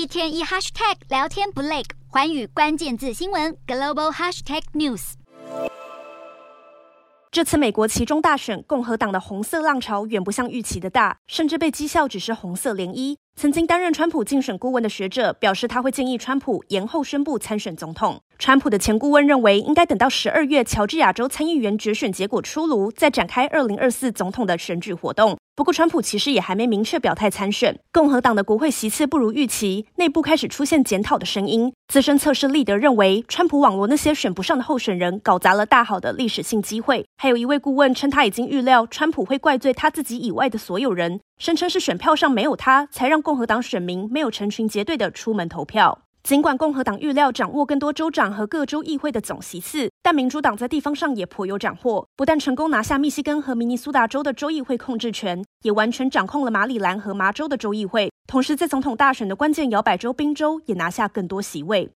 一天一 hashtag 聊天不累，环宇关键字新闻 global hashtag news。这次美国期中大选，共和党的红色浪潮远不像预期的大，甚至被讥笑只是红色涟漪。曾经担任川普竞选顾问的学者表示，他会建议川普延后宣布参选总统。川普的前顾问认为，应该等到十二月乔治亚州参议员决选结果出炉，再展开二零二四总统的选举活动。不过，川普其实也还没明确表态参选。共和党的国会席次不如预期，内部开始出现检讨的声音。资深测试立德认为，川普网罗那些选不上的候选人，搞砸了大好的历史性机会。还有一位顾问称，他已经预料川普会怪罪他自己以外的所有人，声称是选票上没有他，才让共和党选民没有成群结队的出门投票。尽管共和党预料掌握更多州长和各州议会的总席次，但民主党在地方上也颇有斩获，不但成功拿下密西根和明尼苏达州的州议会控制权，也完全掌控了马里兰和麻州的州议会。同时，在总统大选的关键摇摆州宾州也拿下更多席位。